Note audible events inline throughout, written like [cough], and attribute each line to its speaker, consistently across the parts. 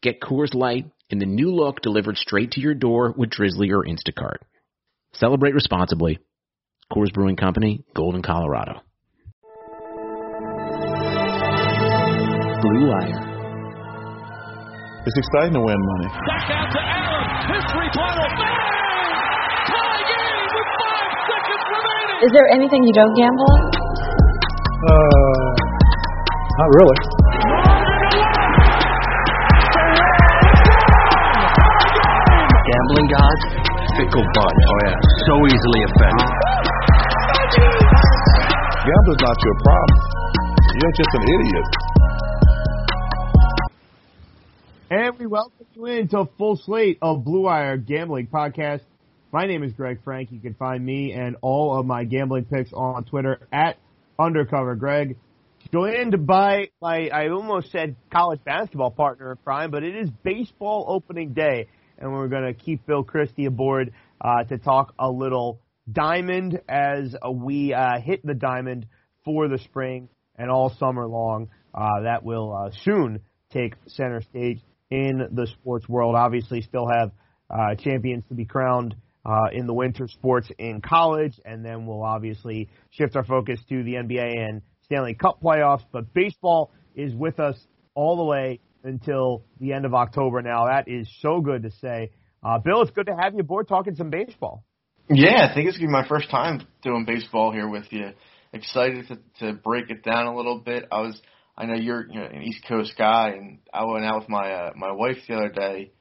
Speaker 1: Get Coors Light in the new look delivered straight to your door with Drizly or Instacart. Celebrate responsibly. Coors Brewing Company, Golden, Colorado.
Speaker 2: Blue Wire.
Speaker 3: It's exciting to win money.
Speaker 4: Touchdown to Allen. History final. Bang! Tie game with five seconds remaining.
Speaker 5: Is there anything you don't gamble on?
Speaker 3: Uh, not really.
Speaker 2: Gambling gods, fickle bunch. Oh yeah, so easily offended.
Speaker 3: Gambling's not your problem. You're just an idiot.
Speaker 6: And we welcome you into a full slate of Blue Wire Gambling Podcast. My name is Greg Frank. You can find me and all of my gambling picks on Twitter at Undercover Greg. Joined by my, I almost said college basketball partner in crime, but it is baseball opening day, and we're going to keep Bill Christie aboard uh, to talk a little diamond as we uh, hit the diamond for the spring and all summer long. Uh, that will uh, soon take center stage in the sports world. Obviously, still have uh, champions to be crowned uh, in the winter sports in college, and then we'll obviously shift our focus to the NBA and Stanley Cup playoffs. But baseball is with us all the way until the end of October. Now, that is so good to say. Uh, Bill, it's good to have you aboard talking some baseball.
Speaker 7: Yeah, I think it's gonna be my first time doing baseball here with you. Excited to to break it down a little bit. I was I know you're you know an East Coast guy, and I went out with my uh, my wife the other day.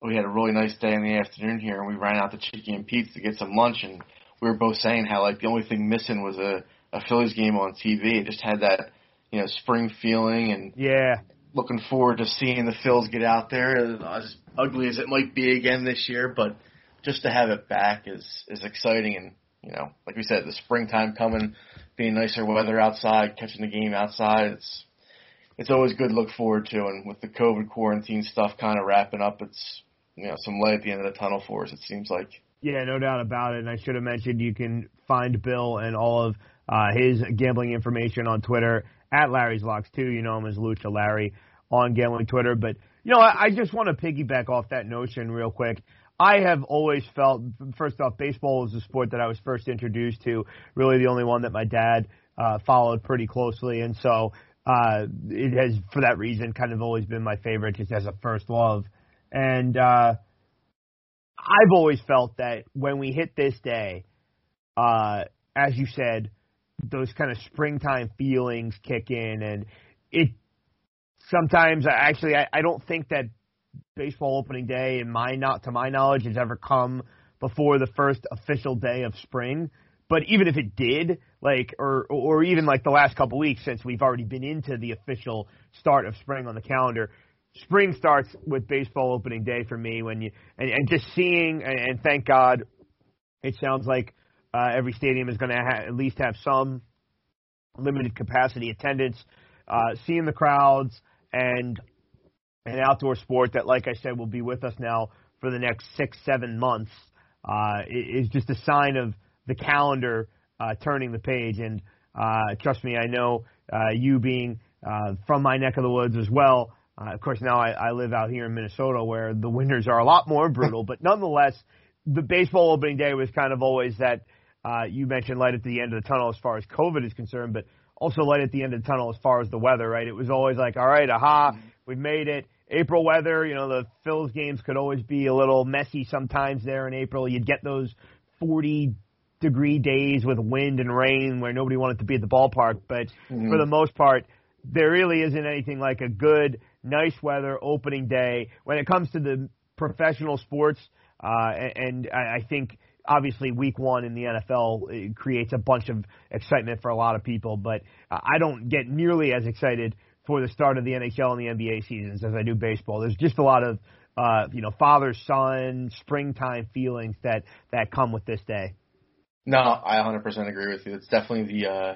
Speaker 7: We had a really nice day in the afternoon here, and we ran out to Chicky and Pete's to get some lunch, and we were both saying how like the only thing missing was a a Phillies game on TV. It just had that you know spring feeling, and
Speaker 6: Yeah.
Speaker 7: Looking forward to seeing the Phils get out there. As ugly as it might be again this year, but just to have it back is is exciting. And you know, like we said, the springtime coming, being nicer weather outside, catching the game outside. It's it's always good to look forward to. And with the COVID quarantine stuff kind of wrapping up, it's you know some light at the end of the tunnel for us. It seems like.
Speaker 6: Yeah, no doubt about it. And I should have mentioned you can find Bill and all of uh, his gambling information on Twitter at Larry's Locks too. You know him as Lucha Larry on gambling Twitter. But you know, I, I just want to piggyback off that notion real quick. I have always felt, first off, baseball was the sport that I was first introduced to. Really, the only one that my dad uh, followed pretty closely, and so uh, it has, for that reason, kind of always been my favorite, just as a first love. And uh, I've always felt that when we hit this day, uh, as you said, those kind of springtime feelings kick in, and it sometimes I- actually I, I don't think that baseball opening day, in my not to my knowledge, has ever come before the first official day of spring. But even if it did, like, or or even like the last couple weeks since we've already been into the official start of spring on the calendar, spring starts with baseball opening day for me. When you and, and just seeing and, and thank God, it sounds like Uh, every stadium is going to ha- at least have some limited capacity attendance. Uh, seeing the crowds and an outdoor sport that, like I said, will be with us now for the next six, seven months uh, is just a sign of the calendar uh, turning the page. And uh, trust me, I know uh, you being uh, from my neck of the woods as well. Uh, of course, now I, I live out here in Minnesota where the winters are a lot more brutal, [laughs] but nonetheless, the baseball opening day was kind of always that uh, you mentioned light at the end of the tunnel as far as COVID is concerned, but also light at the end of the tunnel as far as the weather, right? It was always like, all right, aha, we've made it. April weather, you know, the Phils games could always be a little messy sometimes there in April. You'd get those 40 degree days with wind and rain where nobody wanted to be at the ballpark, but mm-hmm. for the most part, there really isn't anything like a good, nice weather opening day when it comes to the professional sports. Uh, and I think obviously week one in the NFL creates a bunch of excitement for a lot of people, but I don't get nearly as excited for the start of the NHL and the NBA seasons as I do baseball. There's just a lot of uh, you know father son springtime feelings that that come with this day.
Speaker 7: No, I 100% agree with you. It's definitely the uh,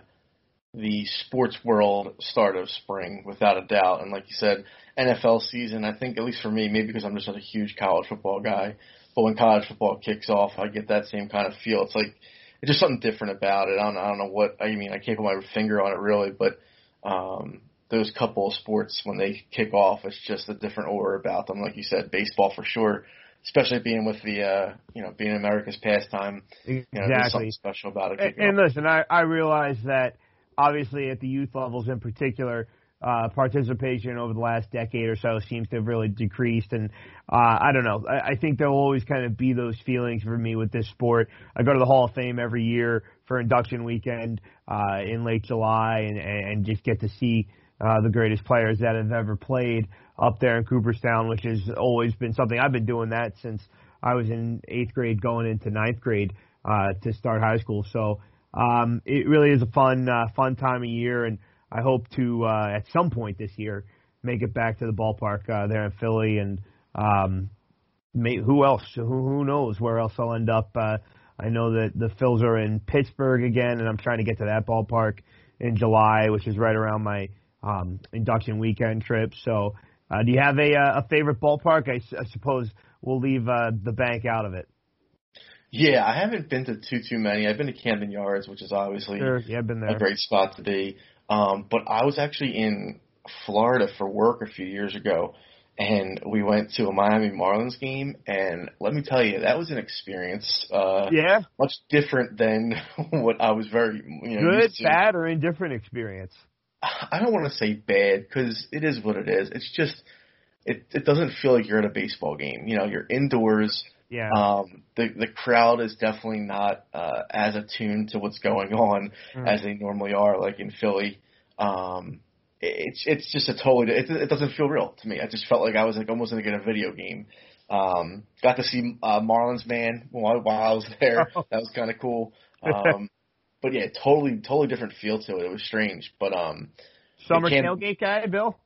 Speaker 7: the sports world start of spring, without a doubt. And like you said, NFL season. I think at least for me, maybe because I'm just not a huge college football guy, but when college football kicks off, I get that same kind of feel. It's like it's just something different about it. I don't, I don't know what I mean. I can't put my finger on it really, but um, those couple of sports when they kick off, it's just a different aura about them. Like you said, baseball for sure, especially being with the uh, you know being America's pastime. You know, there's something special about it.
Speaker 6: And, and listen, I I realize that obviously at the youth levels in particular. Uh, participation over the last decade or so seems to have really decreased, and uh, I don't know. I, I think there'll always kind of be those feelings for me with this sport. I go to the Hall of Fame every year for induction weekend uh, in late July, and, and just get to see uh, the greatest players that have ever played up there in Cooperstown, which has always been something I've been doing that since I was in eighth grade going into ninth grade uh, to start high school. So um, it really is a fun uh, fun time of year, and I hope to uh, at some point this year make it back to the ballpark uh, there in Philly, and um, may, who else? Who, who knows where else I'll end up? Uh, I know that the Phils are in Pittsburgh again, and I'm trying to get to that ballpark in July, which is right around my um, induction weekend trip. So, uh, do you have a uh, a favorite ballpark? I, I suppose we'll leave uh, the bank out of it.
Speaker 7: Yeah, I haven't been to too too many. I've been to Camden Yards, which is obviously
Speaker 6: sure. yeah,
Speaker 7: a great spot to be. Um, but I was actually in Florida for work a few years ago, and we went to a Miami Marlins game, and let me tell you, that was an experience. Uh,
Speaker 6: yeah,
Speaker 7: much different than [laughs] what I was very you know,
Speaker 6: good, bad, or indifferent experience.
Speaker 7: I don't want to say bad because it is what it is. It's just it it doesn't feel like you're at a baseball game. You know, you're indoors.
Speaker 6: Yeah.
Speaker 7: Um, the the crowd is definitely not uh, as attuned to what's going on mm. as they normally are, like in Philly. Um, it's it's just a totally it, it doesn't feel real to me. I just felt like I was like almost like in a video game. Um, got to see uh, Marlins man while, while I was there. [laughs] That was kind of cool. [laughs] Um, but yeah, totally, totally different feel to it. It was strange, but um,
Speaker 6: summer tailgate guy, Bill.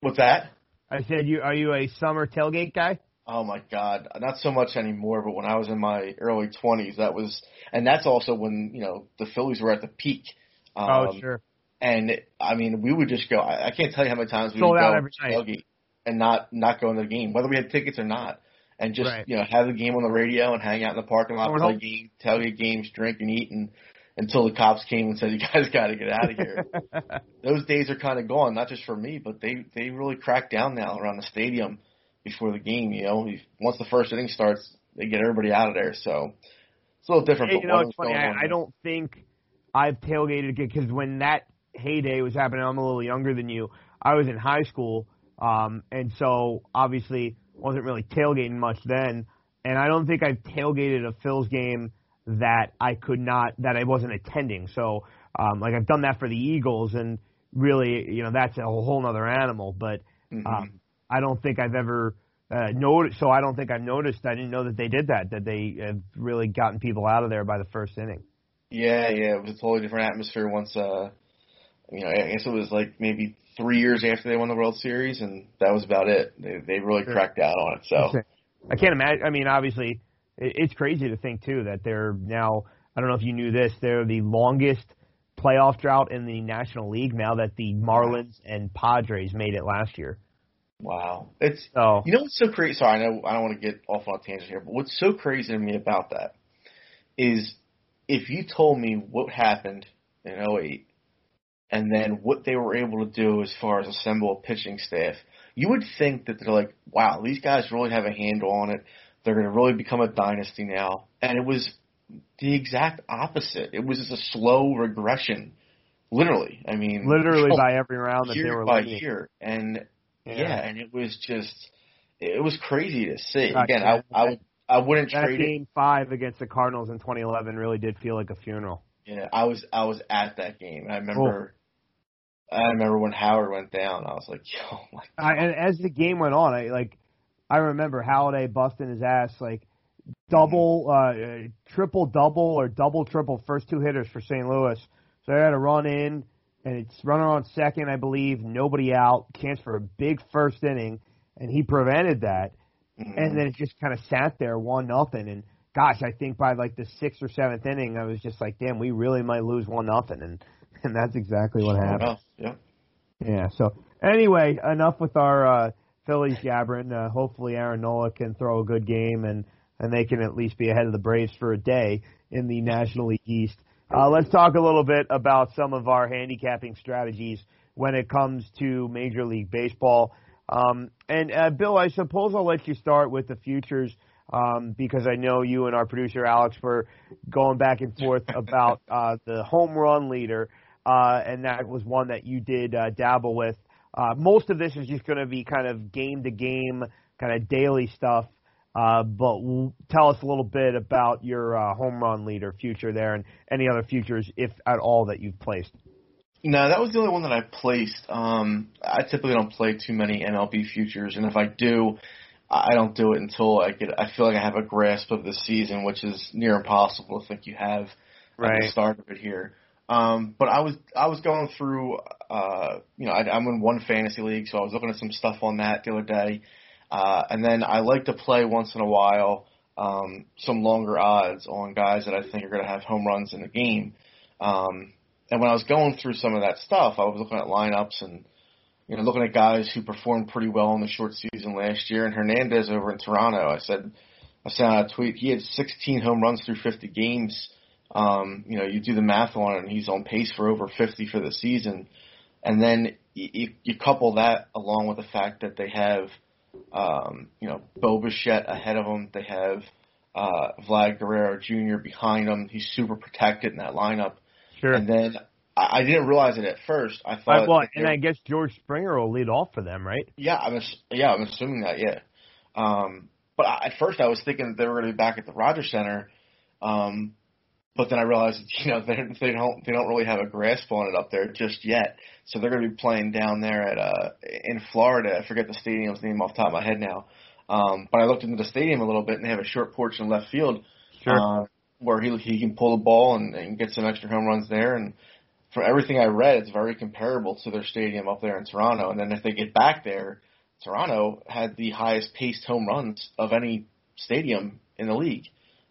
Speaker 7: What's that?
Speaker 6: I said, you are you a summer tailgate guy?
Speaker 7: Oh my God, not so much anymore. But when I was in my early twenties, that was, and that's also when you know the Phillies were at the peak.
Speaker 6: Oh, um, oh sure.
Speaker 7: And I mean, we would just go. I, I can't tell you how many times we Sold would go every tailgate and not not go into the game, whether we had tickets or not, and just
Speaker 6: right.
Speaker 7: you know have the game on the radio and hang out in the parking lot, play game, tailgate games, drink and eat, and until the cops came and said, "You guys [laughs] got to get out of here." [laughs] Those days are kind of gone, not just for me, but they they really crack down now around the stadium before the game. You know, once the first inning starts, they get everybody out of there. So it's a little different.
Speaker 6: Hey, you know, it's funny. I, I don't think I've tailgated because when that heyday was happening, I'm a little younger than you. I was in high school, um, and so obviously wasn't really tailgating much then. And I don't think I've tailgated a Phils game that I could not that I wasn't attending. So um, like I've done that for the Eagles, and really, you know, that's a whole other animal. But mm-hmm. I don't think I've ever uh, noticed. So I don't think I've noticed. I didn't know that they did that. That they have really gotten people out of there by the first inning.
Speaker 7: Yeah, yeah, it was a totally different atmosphere once. uh You know, I guess it was like maybe three years after they won the World Series, and that was about it. They they really sure. cracked down on it. So
Speaker 6: I can't imagine. I mean, obviously it's crazy to think too that they're now I don't know if you knew this. They're the longest playoff drought in the National League now that the Marlins and Padres made it last year.
Speaker 7: Wow, it's
Speaker 6: So
Speaker 7: you know what's so crazy. Sorry, I know I don't want to get off on a tangent here, but what's so crazy to me about that is if you told me what happened in 08 and then what they were able to do as far as assemble a pitching staff, you would think that they're like, wow, these guys really have a handle on it. They're going to really become a dynasty now. And it was the exact opposite. It was just a slow regression, literally. I mean,
Speaker 6: literally [laughs] by every round that they were
Speaker 7: by
Speaker 6: leading.
Speaker 7: year, and
Speaker 6: Yeah.
Speaker 7: yeah. and it was just it was crazy to see.
Speaker 6: Gotcha.
Speaker 7: Again, I I I wouldn't
Speaker 6: That
Speaker 7: trade it.
Speaker 6: game five against the Cardinals in 2011 really did feel like a funeral.
Speaker 7: Yeah, I was I was at that game. I remember. I remember when Howard went down. I was like, [laughs] "Yo, my
Speaker 6: I, and as the game went on, I like I remember Halladay busting his ass like double, uh, triple double or double triple first two hitters for St. Louis. So they had to run in, and it's runner on second, I believe, nobody out, chance for a big first inning, and he prevented that. And then it just kind of sat there one nothing. And gosh, I think by like the sixth or seventh inning, I was just like, damn, we really might lose one nothing, and [laughs] and that's exactly what
Speaker 7: Sure
Speaker 6: happened.
Speaker 7: enough, Yeah.
Speaker 6: Yeah. So anyway, enough with our uh, Phillies jabbering. Uh, hopefully, Aaron Nola can throw a good game and and they can at least be ahead of the Braves for a day in the National League East. Uh, let's talk a little bit about some of our handicapping strategies when it comes to Major League Baseball. Um, and uh, Bill, I suppose I'll let you start with the futures um, because I know you and our producer Alex were going back and forth [laughs] about uh, the home run leader, uh, and that was one that you did uh, dabble with. Uh, most of this is just going to be kind of game to game, kind of daily stuff. Uh, but w- tell us a little bit about your uh, home run leader future there, and any other futures, if at all, that you've placed.
Speaker 7: No, that was the only one that I placed. Um, I typically don't play too many MLB futures, and if I do, I don't do it until I get. I feel like I have a grasp of the season, which is near impossible to think you have at
Speaker 6: Right.
Speaker 7: the start of it here. Um, but I was I was going through, uh, you know, I, I'm in one fantasy league, so I was looking at some stuff on that the other day, uh, and then I like to play once in a while um, some longer odds on guys that I think are going to have home runs in the game. Um, and when I was going through some of that stuff, I was looking at lineups and you know looking at guys who performed pretty well in the short season last year. And Hernandez over in Toronto, I said I sent out a tweet. He had 16 home runs through 50 games. Um, you know, you do the math on it, and he's on pace for over 50 for the season. And then you, you, you couple that along with the fact that they have, um, you know, Bo Bichette ahead of them. They have uh, Vlad Guerrero Jr. behind him. He's super protected in that lineup.
Speaker 6: Sure.
Speaker 7: And then I, I didn't realize it at first. I thought,
Speaker 6: well, and I guess George Springer will lead off for them, right?
Speaker 7: yeah, I'm yeah, I'm assuming that, yeah. Um, but I, at first I was thinking that they were going to be back at the Rogers Center, um, but then I realized, [laughs] you know, they they don't they don't really have a grasp on it up there just yet. So they're going to be playing down there at uh in Florida. I forget the stadium's name off the top of my head now. Um, but I looked into the stadium a little bit, and they have a short porch in left field,
Speaker 6: Sure.
Speaker 7: uh, where he he can pull the ball and, and get some extra home runs there. And from everything I read, it's very comparable to their stadium up there in Toronto. And then if they get back there, Toronto had the highest paced home runs of any stadium in the league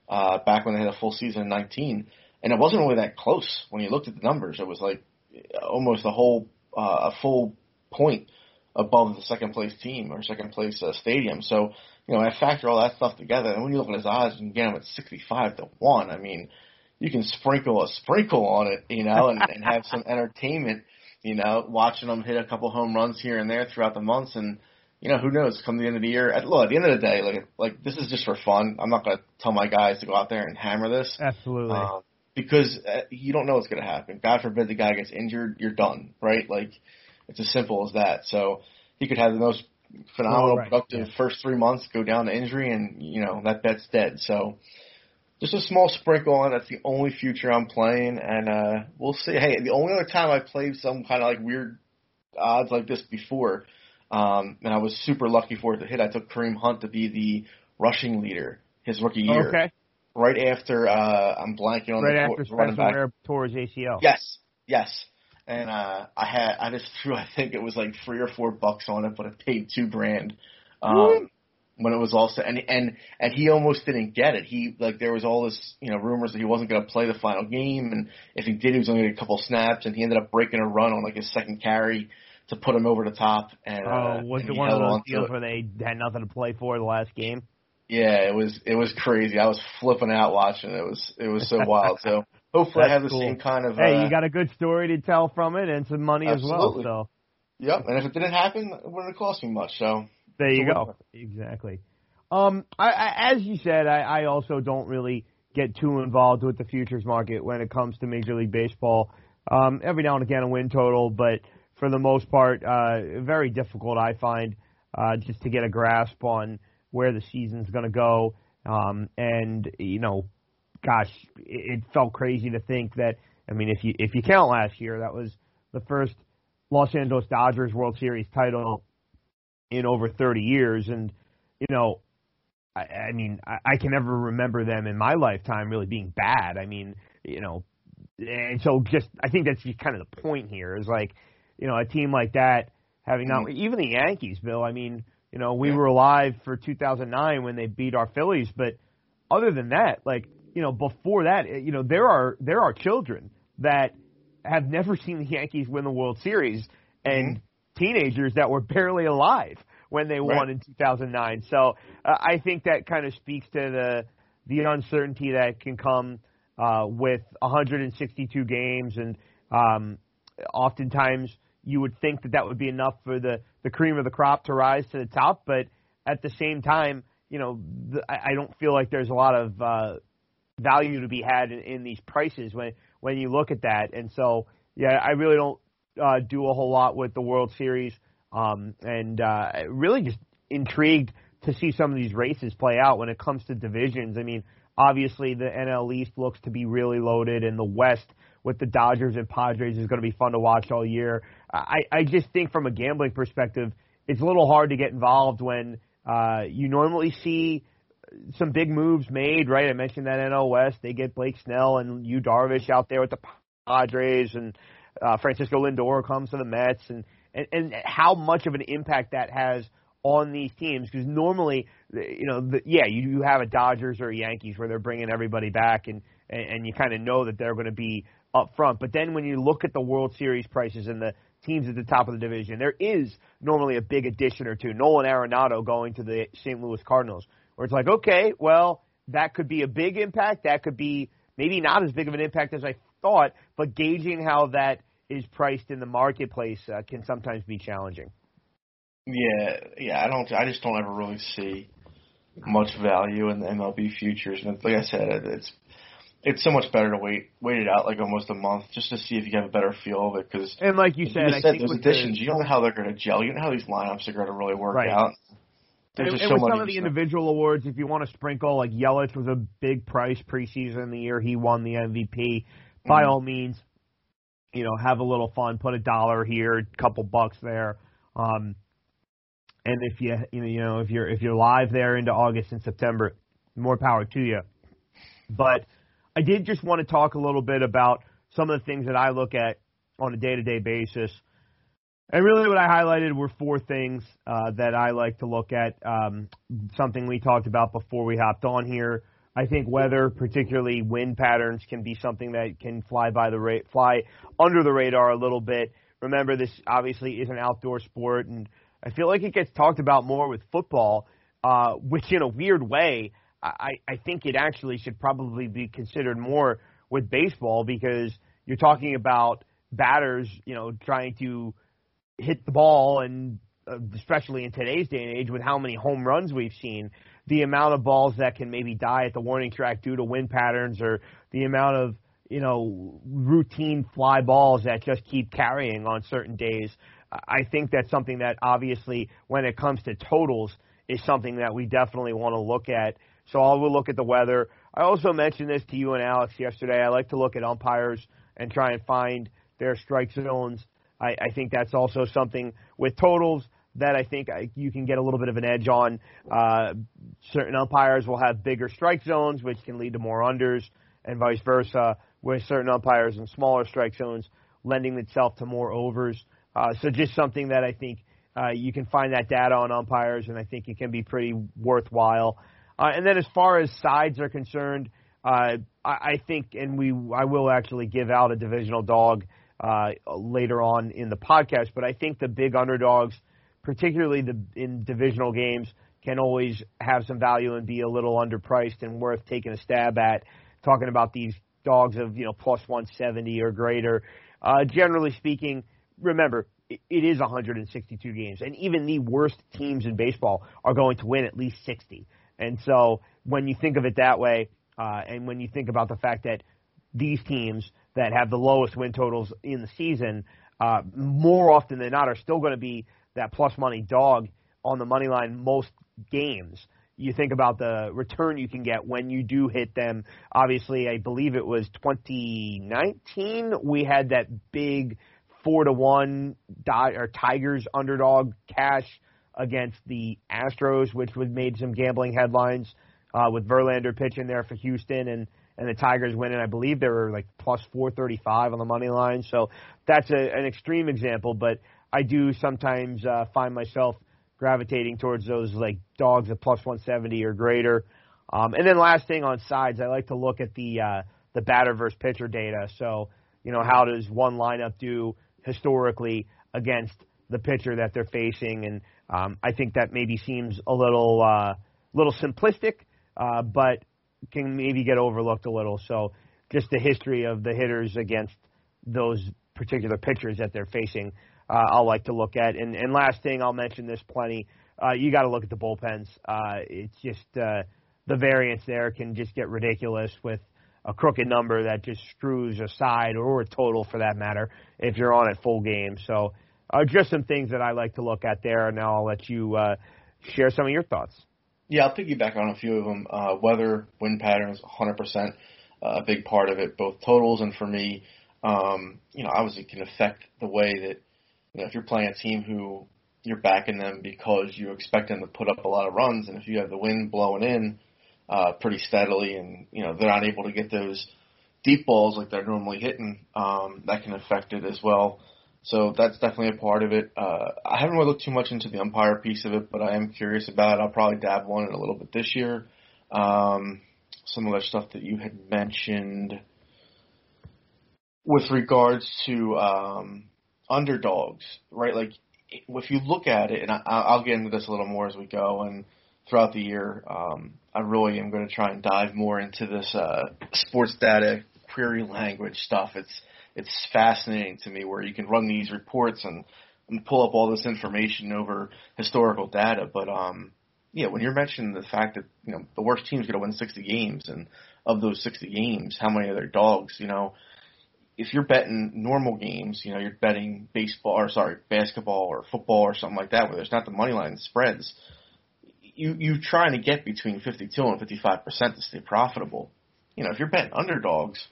Speaker 7: uh, back when they had a full season in 19. And it wasn't really that close when you looked at the numbers. It was like almost a whole uh, a full point above the second place team or second place uh, stadium. So you know, I factor all that stuff together, and when you look at his odds, can get him at 65 to one. I mean, you can sprinkle a sprinkle on it, you know, and, and have some [laughs] entertainment, you know, watching him hit a couple home runs here and there throughout the months, and you know, who knows? Come the end of the year, at, look, at the end of the day, like like this is just for fun. I'm not gonna tell my guys to go out there and hammer this.
Speaker 6: Absolutely.
Speaker 7: Um, because uh, you don't know what's going to happen. God forbid the guy gets injured, you're done, right? Like it's as simple as that. So he could have the most phenomenal
Speaker 6: Oh, right,
Speaker 7: productive first three months, go down to injury, and you know that bet's dead. So just a small sprinkle on. That's the only future I'm playing, and uh we'll see. Hey, the only other time I played some kind of like weird odds like this before, um, and I was super lucky for it to hit. I took Kareem Hunt to be the rushing leader his rookie year
Speaker 6: okay.
Speaker 7: right after uh I'm blanking on
Speaker 6: Right
Speaker 7: the
Speaker 6: after
Speaker 7: running back.
Speaker 6: Ware tore his ACL.
Speaker 7: Yes, yes. And uh I had I just threw [laughs] I think it was like three or four bucks on it, but it paid two grand. Um when it was all set, and and and he almost didn't get it. He like there was all this you know rumors that he wasn't going to play the final game, and if he did, he was only going to get a couple snaps, and he ended up breaking a run on like his second carry to put him over the top. And
Speaker 6: oh,
Speaker 7: uh,
Speaker 6: was
Speaker 7: and
Speaker 6: it one of those deals where they had nothing to play for the last game?
Speaker 7: Yeah, it was it was crazy. I was flipping out watching. It was it was so [laughs] wild. So hopefully I have the
Speaker 6: cool.
Speaker 7: same kind of.
Speaker 6: Hey,
Speaker 7: uh,
Speaker 6: you got a good story to tell from it and some money as well. So
Speaker 7: Yep, and if it didn't happen, it wouldn't have cost me much. So
Speaker 6: there you go. Exactly. Um, I, I, as you said, I, I also don't really get too involved with the futures market when it comes to Major League Baseball. Um, every now and again a win total, but for the most part, uh, very difficult I find uh, just to get a grasp on where the season's going to go. Um, and you know, gosh, it, it felt crazy to think that. I mean, if you if you count last year, that was the first Los Angeles Dodgers World Series title in over 30 years, and you know, I, I mean, I, I can never remember them in my lifetime really being bad. I mean, you know, and so just I think that's just kind of the point here is like, you know, a team like that having not even the Yankees, Bill. I mean, you know, we
Speaker 7: Yeah.
Speaker 6: were alive for 2009 when they beat our Phillies, but other than that, like, you know, before that, eh, you know, there are there are children that have never seen the Yankees win the World Series and teenagers that were [laughs] barely alive when they
Speaker 7: Right.
Speaker 6: won in 2009. So uh, I think that kind of speaks to the the uncertainty that can come uh, with 162 games, and um, oftentimes you would think that that would be enough for the the cream of the crop to rise to the top, but at the same time, you know, the, I don't feel like there's a lot of uh, value to be had in, in these prices when when you look at that. And so, yeah, I really don't uh, do a whole lot with the World Series, um, and uh, really just intrigued to see some of these races play out when it comes to divisions. I mean, obviously the NL East looks to be really loaded, and the West with the Dodgers and Padres is going to be fun to watch all year. I, I just think from a gambling perspective, it's a little hard to get involved when uh, you normally see some big moves made, right? I mentioned that NL West. They get Blake Snell and Yu Darvish out there with the Padres, and uh, Francisco Lindor comes to the Mets, and, and and how much of an impact that has on these teams because normally, you know, the, yeah, you, you have a Dodgers or a Yankees where they're bringing everybody back, and and, and you kind of know that they're going to be up front. But then when you look at the World Series prices and the teams at the top of the division, there is normally a big addition or two. Nolan Arenado going to the St. Louis Cardinals, where it's like, okay, well, that could be a big impact. That could be maybe not as big of an impact as I thought, but gauging how that is priced in the marketplace uh, can sometimes be challenging.
Speaker 7: Yeah, yeah. I don't. I just don't ever really see much value in the MLB futures, and like I said, it's it's so much better to wait wait it out like almost a month just to see if you have a better feel of it. Because
Speaker 6: And like you
Speaker 7: you
Speaker 6: said, I
Speaker 7: just said
Speaker 6: think
Speaker 7: those
Speaker 6: with the-
Speaker 7: additions, you don't know how they're going to gel. You don't know how these lineups are going to really work
Speaker 6: Right.
Speaker 7: out.
Speaker 6: And,
Speaker 7: There's just
Speaker 6: and
Speaker 7: so
Speaker 6: with some of the individual awards, if you want to sprinkle, like Yelich was a big price preseason the year he won the MVP. By
Speaker 7: Mhm.
Speaker 6: all means, you know, have a little fun. Put a dollar here, a couple bucks there. Um, and if you you know you know if you're if you're live there into August and September, more power to you. But I did just want to talk a little bit about some of the things that I look at on a day to day basis. And really, what I highlighted were four things uh, that I like to look at. Um, something we talked about before we hopped on here. I think weather, particularly wind patterns, can be something that can fly by the ra- fly under the radar a little bit. Remember, this obviously is an outdoor sport, and I feel like it gets talked about more with football, uh, which in a weird way, I, I think it actually should probably be considered more with baseball because you're talking about batters, you know, trying to hit the ball and uh, especially in today's day and age with how many home runs we've seen, the amount of balls that can maybe die at the warning track due to wind patterns or the amount of, you know, routine fly balls that just keep carrying on certain days. I think that's something that obviously when it comes to totals is something that we definitely want to look at. So I will look at the weather. I also mentioned this to you and Alex yesterday. I like to look at umpires and try and find their strike zones. I, I think that's also something with totals that I think I, you can get a little bit of an edge on. Uh, certain umpires will have bigger strike zones, which can lead to more unders, and vice versa, with certain umpires in smaller strike zones lending itself to more overs. Uh, so just something that I think Uh, you can find that data on umpires, and I think it can be pretty worthwhile. Uh, and then as far as sides are concerned, uh, I, I think, and we I will actually give out a divisional dog uh, later on in the podcast, but I think the big underdogs, particularly the in divisional games, can always have some value and be a little underpriced and worth taking a stab at. Talking about these dogs of you know plus 170 or greater. Uh, generally speaking, remember it, it is 162 games, and even the worst teams in baseball are going to win at least 60. And so when you think of it that way, uh, and when you think about the fact that these teams that have the lowest win totals in the season, uh, more often than not, are still going to be that plus money dog on the money line most games. You think about the return you can get when you do hit them. Obviously, I believe it was 2019. We had that big four to one or Tigers underdog cash against the Astros, which was made some gambling headlines uh, with Verlander pitching there for Houston and and the Tigers winning. I believe they were like plus 435 on the money line. So that's a, an extreme example, but I do sometimes uh, find myself gravitating towards those like dogs at plus 170 or greater. Um, and then last thing on sides, I like to look at the uh, the batter versus pitcher data. So you know how does one lineup do historically against the pitcher that they're facing, and um, I think that maybe seems a little uh, little simplistic, uh, but can maybe get overlooked a little. So just the history of the hitters against those particular pitchers that they're facing, uh, I'll like to look at. And, and last thing, I'll mention this plenty. Uh, you got to look at the bullpens. Uh, it's just uh, the variance there can just get ridiculous with a crooked number that just screws a side or a total for that matter if you're on at full game. So uh, just some things that I like to look at there. And now I'll let you uh, share some of your thoughts.
Speaker 7: Yeah, I'll piggyback on a few of them. Uh, weather, wind patterns, 100% a big part of it, both totals and for me, um, you know, obviously it can affect the way that, you know, if you're playing a team who you're backing them because you expect them to put up a lot of runs, and if you have the wind blowing in uh, pretty steadily, and you know they're not able to get those deep balls like they're normally hitting, um, that can affect it as well. So that's definitely a part of it. Uh, I haven't really looked too much into the umpire piece of it, but I am curious about it. I'll probably dabble on it a little bit this year. Um, some of the stuff that you had mentioned with regards to um, underdogs, right? Like if you look at it, and I, I'll get into this a little more as we go, and throughout the year, um, I really am going to try and dive more into this uh, sports data query language stuff. It's it's fascinating to me where you can run these reports and, and pull up all this information over historical data. But um, yeah, when you're mentioning the fact that you know the worst team's going to win 60 games, and of those 60 games, how many their dogs? You know, if you're betting normal games, you know, you're betting baseball or sorry, basketball or football or something like that, where there's not the money line spreads. You you're trying to get between 52 and 55 percent to stay profitable. You know, if you're betting underdogs,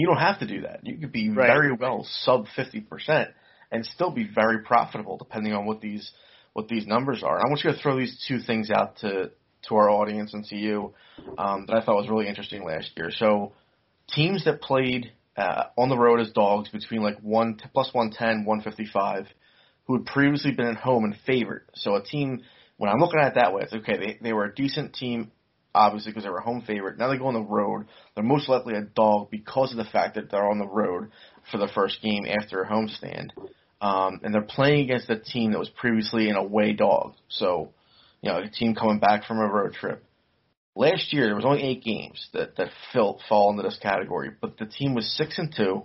Speaker 7: you don't have to do that. You could be right. very well sub 50% and still be very profitable depending on what these what these numbers are. I want you to throw these two things out to to our audience and to you um, that I thought was really interesting last year. So teams that played uh, on the road as dogs between like one plus 110, 155, who had previously been at home and favored. So a team, when I'm looking at it that way, it's okay. They they were a decent team obviously because they were home favorite. Now they go on the road. They're most likely a dog because of the fact that they're on the road for the first game after a homestand. Um, and they're playing against a team that was previously an away dog. So, you know, a team coming back from a road trip. Last year there was only eight games that that fell fall into this category, but the team was six and two,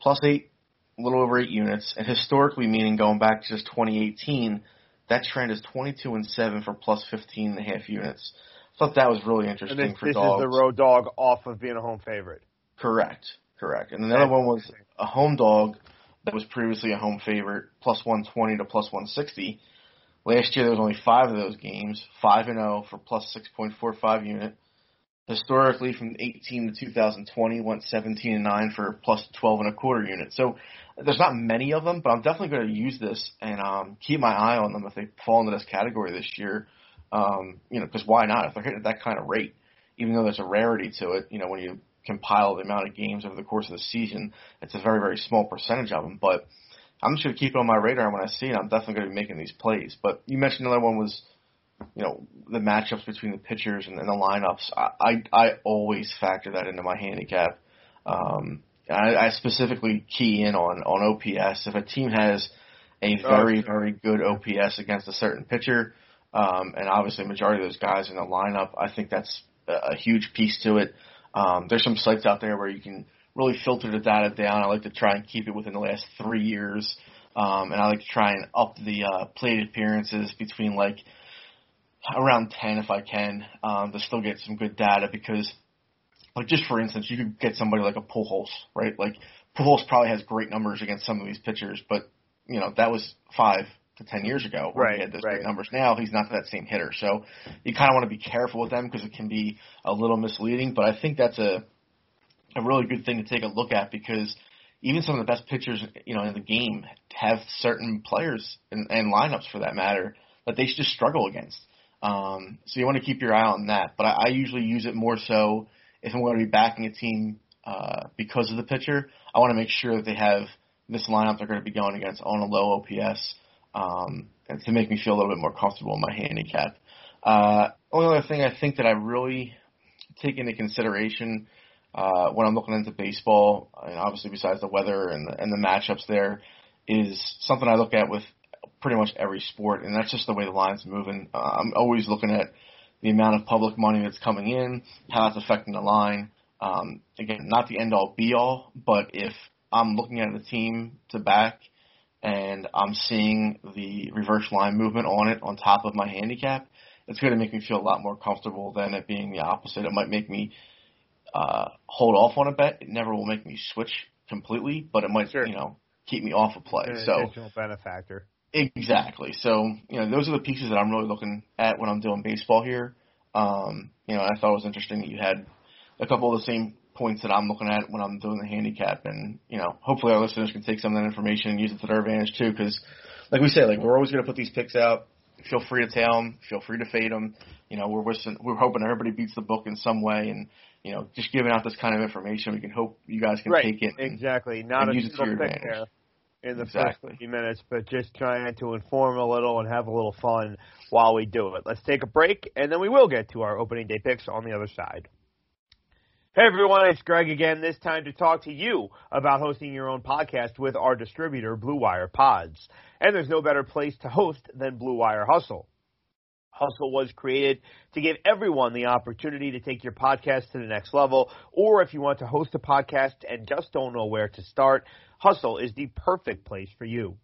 Speaker 7: plus eight, a little over eight units, and historically, meaning going back to just 2018, that trend is 22 and seven for plus 15 and a half units thought that was really interesting
Speaker 6: this,
Speaker 7: for
Speaker 6: this
Speaker 7: dogs.
Speaker 6: is the road dog off of being a home favorite.
Speaker 7: Correct, correct. And another one was a home dog that was previously a home favorite, plus 120 to plus 160. Last year there was only five of those games, five and zero for plus 6.45 unit. Historically, from 18 to 2020, went 17 and nine for plus 12 and a quarter unit. So there's not many of them, but I'm definitely going to use this and um, keep my eye on them if they fall into this category this year. Um, you know, because why not? If they're hitting at that kind of rate, even though there's a rarity to it, you know, when you compile the amount of games over the course of the season, it's a very, very small percentage of them. But I'm just going to keep it on my radar when I see it. I'm definitely going to be making these plays. But you mentioned another one was, you know, the matchups between the pitchers and, and the lineups. I, I I always factor that into my handicap. Um, I, I specifically key in on on OPS. If a team has a very very good OPS against a certain pitcher, um, and obviously majority of those guys in the lineup, I think that's a, a huge piece to it. Um, there's some sites out there where you can really filter the data down. I like to try and keep it within the last three years, um, and I like to try and up the uh, plate appearances between like around 10 if I can um, to still get some good data because, like just for instance, you could get somebody like a Pujols, right? Like Pujols probably has great numbers against some of these pitchers, but you know that was five to 10 years ago where
Speaker 6: Right,
Speaker 7: he had those
Speaker 6: right.
Speaker 7: great numbers. Now he's not that same hitter, so you kind of want to be careful with them because it can be a little misleading. But I think that's a a really good thing to take a look at because even some of the best pitchers, you know, in the game have certain players and, and lineups for that matter that they just struggle against. Um, so you want to keep your eye on that. But I, I usually use it more so if I'm going to be backing a team uh, because of the pitcher. I want to make sure that they have this lineup they're going to be going against on a low OPS um, and to make me feel a little bit more comfortable in my handicap. Uh, only other thing I think that I really take into consideration uh, when I'm looking into baseball, and obviously besides the weather and the, and the matchups there, is something I look at with pretty much every sport, and that's just the way the line's moving. Uh, I'm always looking at the amount of public money that's coming in, how it's affecting the line. Um, again, not the end all be all, but if I'm looking at the team to back and I'm seeing the reverse line movement on it on top of my handicap, it's going to make me feel a lot more comfortable than it being the opposite. It might make me uh, hold off on a bet. It never will make me switch completely, but it might,
Speaker 6: Sure.
Speaker 7: you know, keep me off a play.
Speaker 6: An
Speaker 7: So
Speaker 6: additional benefactor.
Speaker 7: Exactly. So, you know, those are the pieces that I'm really looking at when I'm doing baseball here. Um, you know, I thought it was interesting that you had a couple of the same points that I'm looking at when I'm doing the handicap, and you know, hopefully our listeners can take some of that information and use it to their advantage too. Because, like we say, like we're always going to put these picks out. Feel free to tell them. Feel free to fade them. You know, we're wishing, we're hoping everybody beats the book in some way, and you know, just giving out this kind of information, we can hope you guys can
Speaker 6: Right,
Speaker 7: take it. and-
Speaker 6: exactly. Not
Speaker 7: and
Speaker 6: a
Speaker 7: use
Speaker 6: single pick there in the
Speaker 7: Exactly.
Speaker 6: first few minutes, but just trying to inform a little and have a little fun while we do it. Let's take a break, and then we will get to our opening day picks on the other side. Hey everyone, it's Greg again. This time to talk to you about hosting your own podcast with our distributor, Blue Wire Pods. And there's no better place to host than Blue Wire Hustle. Hustle was created to give everyone the opportunity to take your podcast to the next level, or if you want to host a podcast and just don't know where to start, Hustle is the perfect place for you.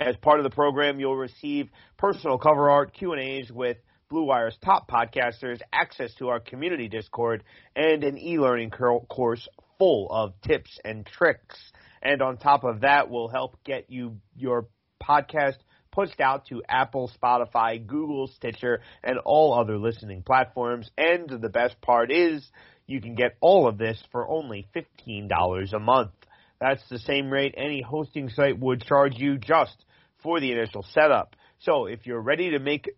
Speaker 6: As part of the program, you'll receive personal cover art, Q&As with Blue Wire's top podcasters, access to our community Discord, and an e-learning course full of tips and tricks. And on top of that, we'll help get you your podcast pushed out to Apple, Spotify, Google, Stitcher, and all other listening platforms. And the best part is you can get all of this for only $15 a month. That's the same rate any hosting site would charge you just for the initial setup. So if you're ready to make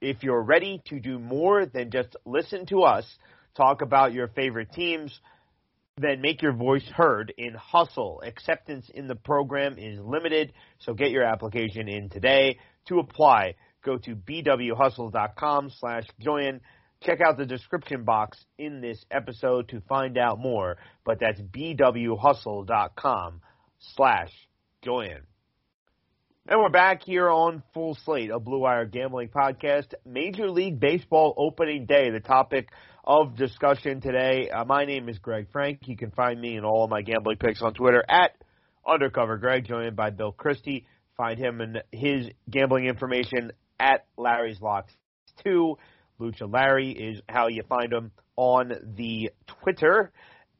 Speaker 6: if you're ready to do more than just listen to us talk about your favorite teams, then make your voice heard in Hustle. Acceptance in the program is limited, so get your application in today. To apply, go to bwhustle.com slash join. Check out the description box in this episode to find out more, but that's bwhustle.com slash join. And we're back here on Full Slate, a Blue Wire Gambling Podcast. Major League Baseball opening day, the topic of discussion today. Uh, my name is Greg Frank. You can find me and all of my gambling picks on Twitter at Undercover Greg, joined by Bill Christie. Find him and his gambling information at Larry's Locks 2. Lucha Larry is how you find him on the Twitter.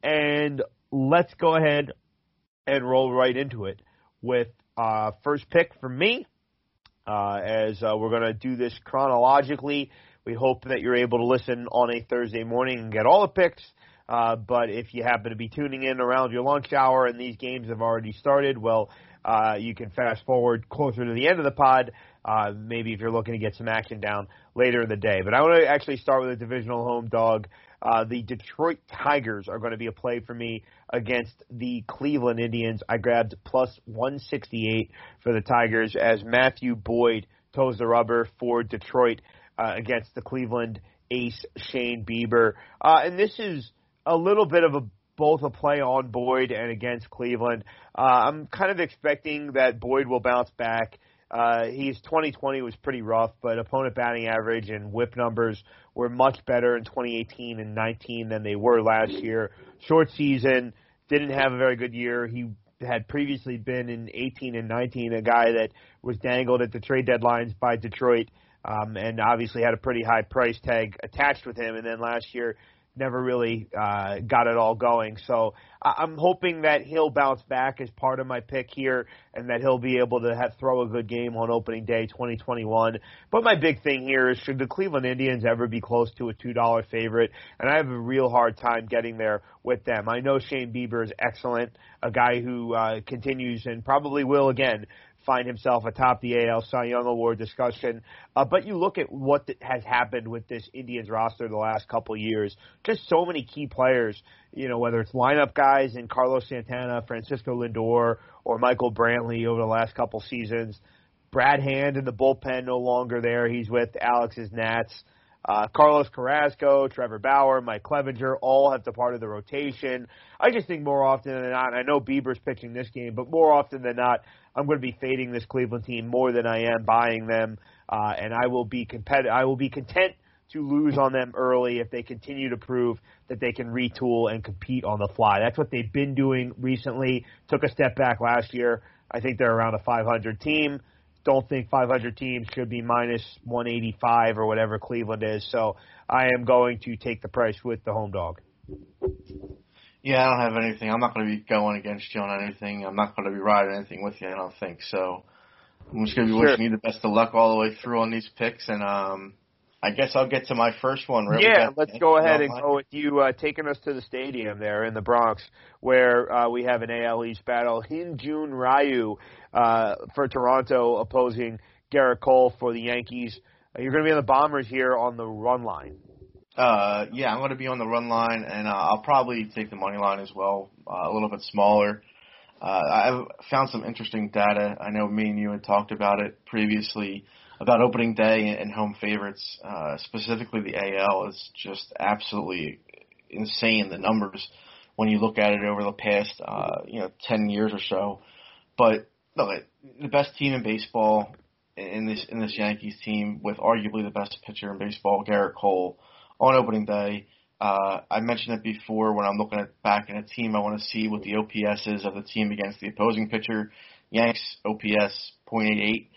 Speaker 6: And let's go ahead and roll right into it with uh, first pick for me. Uh, as uh, we're going to do this chronologically, we hope that you're able to listen on a Thursday morning and get all the picks. Uh, but if you happen to be tuning in around your lunch hour and these games have already started, well, uh, you can fast forward closer to the end of the pod. Uh, maybe if you're looking to get some action down later in the day. But I want to actually start with a divisional home dog Uh, the Detroit Tigers are going to be a play for me against the Cleveland Indians. I grabbed plus 168 for the Tigers as Matthew Boyd toes the rubber for Detroit uh, against the Cleveland ace Shane Bieber. Uh, and this is a little bit of a both a play on Boyd and against Cleveland. Uh, I'm kind of expecting that Boyd will bounce back. Uh, his 2020 was pretty rough, but opponent batting average and whip numbers were much better in 2018 and 19 than they were last year. Short season, didn't have a very good year. He had previously been in 18 and 19 a guy that was dangled at the trade deadlines by Detroit, um, and obviously had a pretty high price tag attached with him. And then last year never really uh, got it all going. So I'm hoping that he'll bounce back as part of my pick here, and that he'll be able to have, throw a good game on opening day 2021. But my big thing here is should the Cleveland Indians ever be close to a two dollar favorite? And I have a real hard time getting there with them. I know Shane Bieber is excellent, a guy who uh, continues and probably will again find himself atop the AL Cy Young Award discussion. Uh, but you look at what has happened with this Indians roster the last couple years. Just so many key players, you know, whether it's lineup guys in Carlos Santana, Francisco Lindor, or Michael Brantley over the last couple seasons. Brad Hand in the bullpen no longer there. He's with Alex's Nats. Uh, Carlos Carrasco, Trevor Bauer, Mike Clevinger all have departed the rotation. I just think more often than not, I know Bieber's pitching this game, but more often than not, I'm going to be fading this Cleveland team more than I am buying them, uh, and I will be competitive. I will be content to lose on them early if they continue to prove that they can retool and compete on the fly. That's what they've been doing recently. Took a step back last year. I think they're around a 500 team don't think 500 teams should be minus 185 or whatever Cleveland is. So I am going to take the price with the home dog.
Speaker 7: Yeah, I don't have anything. I'm not going to be going against you on anything. I'm not going to be riding anything with you. I don't think so. I'm just going to be sure. wishing you the best of luck all the way through on these picks, and um, I guess I'll get to my first one. Really
Speaker 6: yeah, let's go ahead and go with you uh, taking us to the stadium there in the Bronx, where uh, we have an AL East battle. Hyun-Jin Ryu uh, for Toronto opposing Gerrit Cole for the Yankees. Uh, you're going to be on the Bombers here on the run line.
Speaker 7: Uh, yeah, I'm going to be on the run line, and uh, I'll probably take the money line as well, uh, a little bit smaller. Uh, I've found some interesting data. I know me and you had talked about it previously about opening day and home favorites, uh, specifically the AL, is just absolutely insane. The numbers when you look at it over the past, uh, you know, ten years or so. But look, the best team in baseball in this in this Yankees team with arguably the best pitcher in baseball, Gerrit Cole, on opening day. Uh, I mentioned it before when I'm looking at back in a team, I want to see what the OPS is of the team against the opposing pitcher. Yanks OPS .88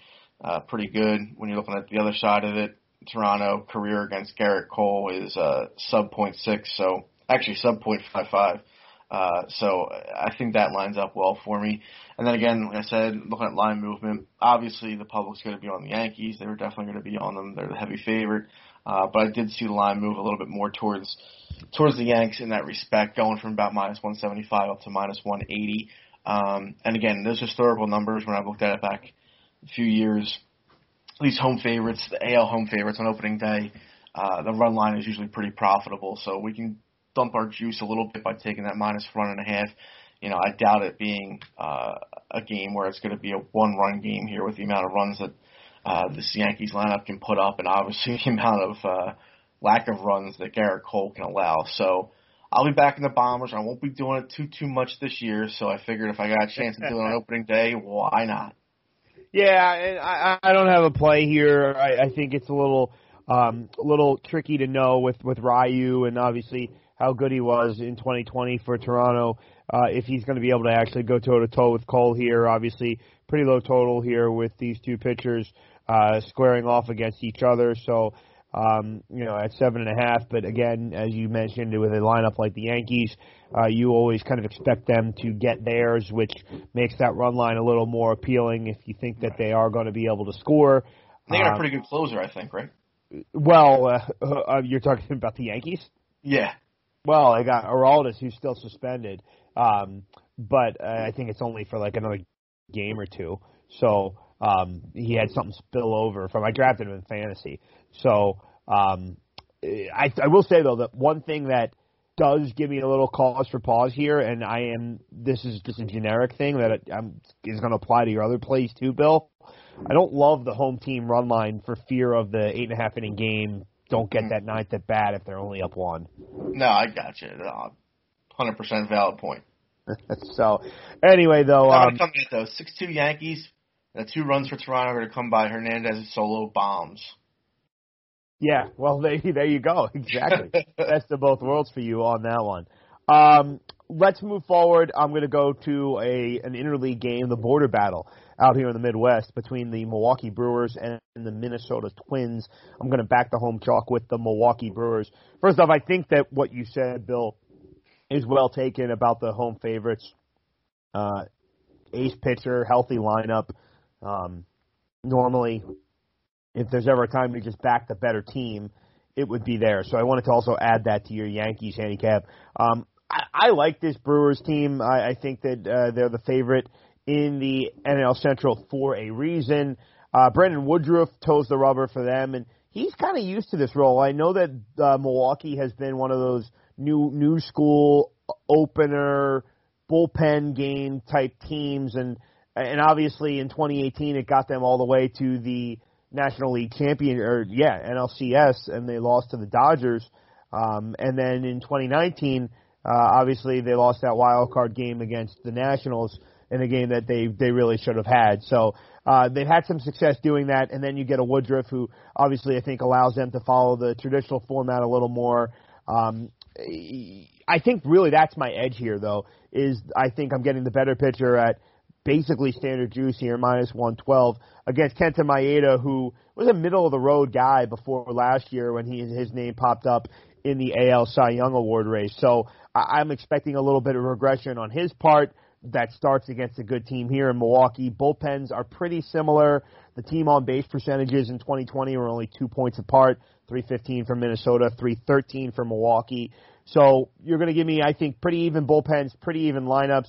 Speaker 7: uh, pretty good. When you're looking at the other side of it, Toronto career against Gerrit Cole is uh, sub point six, so actually sub point five five. Uh, so I think that lines up well for me. And then again, like I said, looking at line movement, obviously the public's going to be on the Yankees. They were definitely going to be on them. They're the heavy favorite. Uh, but I did see the line move a little bit more towards towards the Yanks in that respect, going from about minus 175 up to minus 180. Um, and again, those historical numbers when I looked at it back a few years, these home favorites, the AL home favorites on opening day, uh, the run line is usually pretty profitable. So we can dump our juice a little bit by taking that minus run and a half. You know, I doubt it being uh, a game where it's going to be a one run game here with the amount of runs that uh, this Yankees lineup can put up and obviously [laughs] the amount of uh, lack of runs that Gerrit Cole can allow. So I'll be back in the Bombers. I won't be doing it too too much this year, so I figured if I got a chance to do it on [laughs] opening day, why not?
Speaker 6: Yeah, and I, I don't have a play here. I, I think it's a little um, a little tricky to know with with Ryu and obviously how good he was in 2020 for Toronto. Uh, if he's going to be able to actually go toe to toe with Cole here, obviously pretty low total here with these two pitchers uh, squaring off against each other. So um, you know, at seven and a half. But again, as you mentioned, with a lineup like the Yankees, uh, you always kind of expect them to get theirs, which makes that run line a little more appealing if you think that they are going to be able to score.
Speaker 7: They got um, a pretty good closer, I think, right?
Speaker 6: Well, uh, [laughs] uh, you're talking about the Yankees.
Speaker 7: Yeah.
Speaker 6: Well, they got Aroldis, who's still suspended, um, but uh, I think it's only for like another game or two. So um, he had something spill over from I drafted him in fantasy. So um, I, I will say though that one thing that does give me a little cause for pause here, and I am this is just a generic thing that I'm, is going to apply to your other plays too, Bill. I don't love the home team run line for fear of the eight and a half inning game. Don't get that ninth at bat if they're only up one.
Speaker 7: No, I got you. Hundred percent valid point. [laughs]
Speaker 6: so, anyway, though, um,
Speaker 7: come that though? Six two Yankees. The two runs for Toronto are going to come by Hernandez's solo bombs.
Speaker 6: Yeah, well, [laughs] there, there you go. Exactly. Best of both worlds for you on that one. Um, let's move forward. I'm going to go to a an interleague game, the border battle out here in the Midwest between the Milwaukee Brewers and the Minnesota Twins. I'm going to back the home chalk with the Milwaukee Brewers. First off, I think that what you said, Bill, is well taken about the home favorites. Uh, ace pitcher, healthy lineup. Um, normally, if there's ever a time to just back the better team, it would be there. So I wanted to also add that to your Yankees handicap. Um, I, I like this Brewers team. I, I think that uh, they're the favorite in the NL Central for a reason. Uh, Brandon Woodruff toes the rubber for them, and he's kind of used to this role. I know that uh, Milwaukee has been one of those new new school opener bullpen game type teams, and and obviously in 2018 it got them all the way to the National League champion, or yeah, NLCS, and they lost to the Dodgers. Um, and then in 2019, uh, obviously they lost that wild card game against the Nationals in a game that they they really should have had. So uh, they've had some success doing that, and then you get a Woodruff who obviously I think allows them to follow the traditional format a little more. Um, I think really that's my edge here, though. Is I think I'm getting the better pitcher at basically standard juice here, minus 112 against Kenta Maeda, who was a middle of the road guy before last year when he his name popped up in the AL Cy Young Award race. So I'm expecting a little bit of regression on his part. That starts against a good team here in Milwaukee. Bullpens are pretty similar. The team on base percentages in 2020 were only two points apart 315 for Minnesota, 313 for Milwaukee. So you're going to give me, I think, pretty even bullpens, pretty even lineups.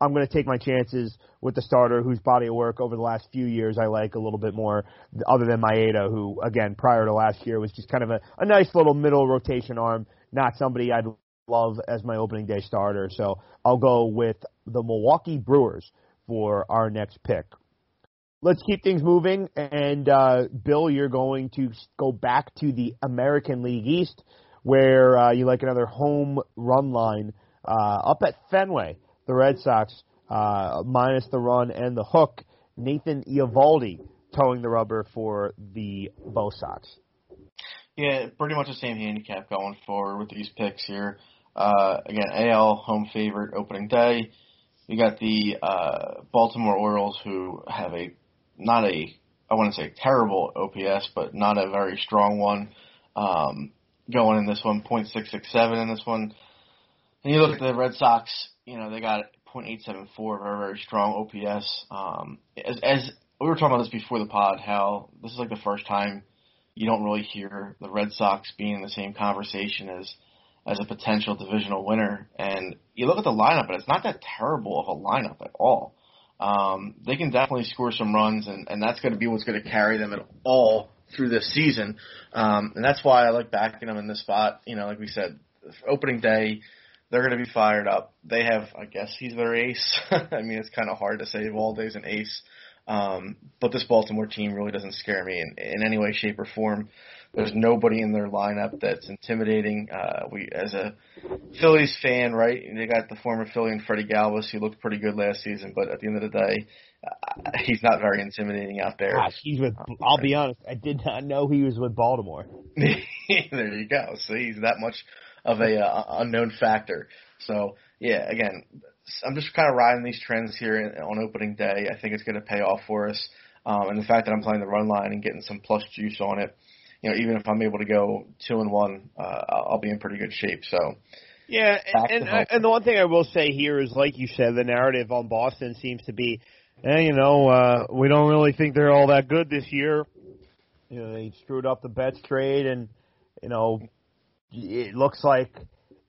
Speaker 6: I'm going to take my chances with the starter whose body of work over the last few years I like a little bit more, other than Maeda, who, again, prior to last year was just kind of a, a nice little middle rotation arm, not somebody I'd love as my opening day starter. So I'll go with the Milwaukee Brewers for our next pick. Let's keep things moving. And, uh, Bill, you're going to go back to the American League East, where uh, you like another home run line uh, up at Fenway the Red Sox, uh, minus the run and the hook. Nathan Eovaldi toeing the rubber for the Bo Sox.
Speaker 7: Yeah, pretty much the same handicap going forward with these picks here. Uh, again, AL home favorite opening day. You got the uh, Baltimore Orioles who have a not a I to say terrible OPS, but not a very strong one. Um, going in this one, .667 in this one. And you look at the Red Sox, you know, they got .874, very, very strong OPS. Um, as, as we were talking about this before the pod, how this is like the first time you don't really hear the Red Sox being in the same conversation as as a potential divisional winner. And you look at the lineup, and it's not that terrible of a lineup at all. Um, they can definitely score some runs, and, and that's going to be what's going to carry them at all through this season. Um, and that's why I like backing them in this spot. You know, like we said, opening day, they're going to be fired up. They have, I guess, he's their ace. [laughs] I mean, it's kind of hard to say Eovaldi's an ace. Um, but this Baltimore team really doesn't scare me in, in any way, shape, or form. There's nobody in their lineup that's intimidating. Uh, we, as a Phillies fan, right? They got the former Philly and Freddie Galvis, who looked pretty good last season, but at the end of the day, uh, [laughs] he's not very intimidating out there.
Speaker 6: Gosh, he's with. I'll be honest, I did not know he was with Baltimore. [laughs]
Speaker 7: there you go. So he's that much of a uh, unknown factor. So yeah, again, I'm just kind of riding these trends here on opening day. I think it's going to pay off for us. Um, and the fact that I'm playing the run line and getting some plus juice on it, you know, even if I'm able to go two and one, uh, I'll be in pretty good shape. So.
Speaker 6: Yeah, and and, and the one thing I will say here is, like you said, the narrative on Boston seems to be, eh, you know, uh, we don't really think they're all that good this year. You know, they screwed up the Betts trade, and you know, it looks like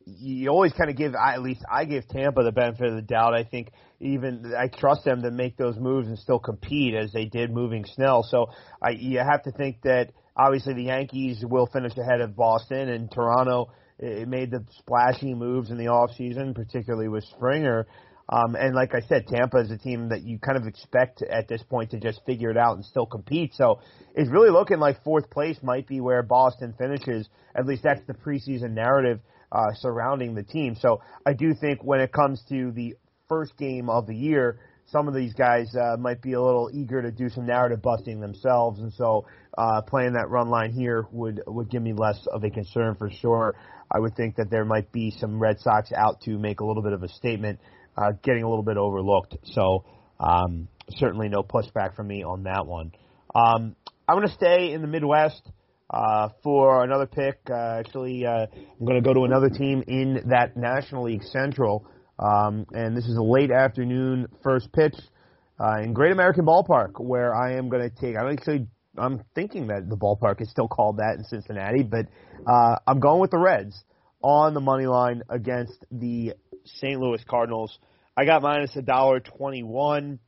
Speaker 6: you always kind of give at least I give Tampa the benefit of the doubt. I think even I trust them to make those moves and still compete as they did moving Snell. So I you have to think that obviously the Yankees will finish ahead of Boston and Toronto. It made the splashy moves in the off season, particularly with Springer. Um, and like I said, Tampa is a team that you kind of expect at this point to just figure it out and still compete. So it's really looking like fourth place might be where Boston finishes. At least that's the preseason narrative uh, surrounding the team. So I do think when it comes to the first game of the year, some of these guys uh, might be a little eager to do some narrative busting themselves, and so uh, playing that run line here would would give me less of a concern for sure. I would think that there might be some Red Sox out to make a little bit of a statement uh, getting a little bit overlooked. So um, certainly no pushback from me on that one. Um, I'm going to stay in the Midwest uh, for another pick. Uh, actually, uh, I'm going to go to another team in that National League Central, um, and this is a late afternoon first pitch uh, in Great American Ballpark, where I am going to take. I'm actually I'm thinking that the ballpark is still called that in Cincinnati, but uh, I'm going with the Reds on the money line against the St. Louis Cardinals. I got minus a dollar twenty one.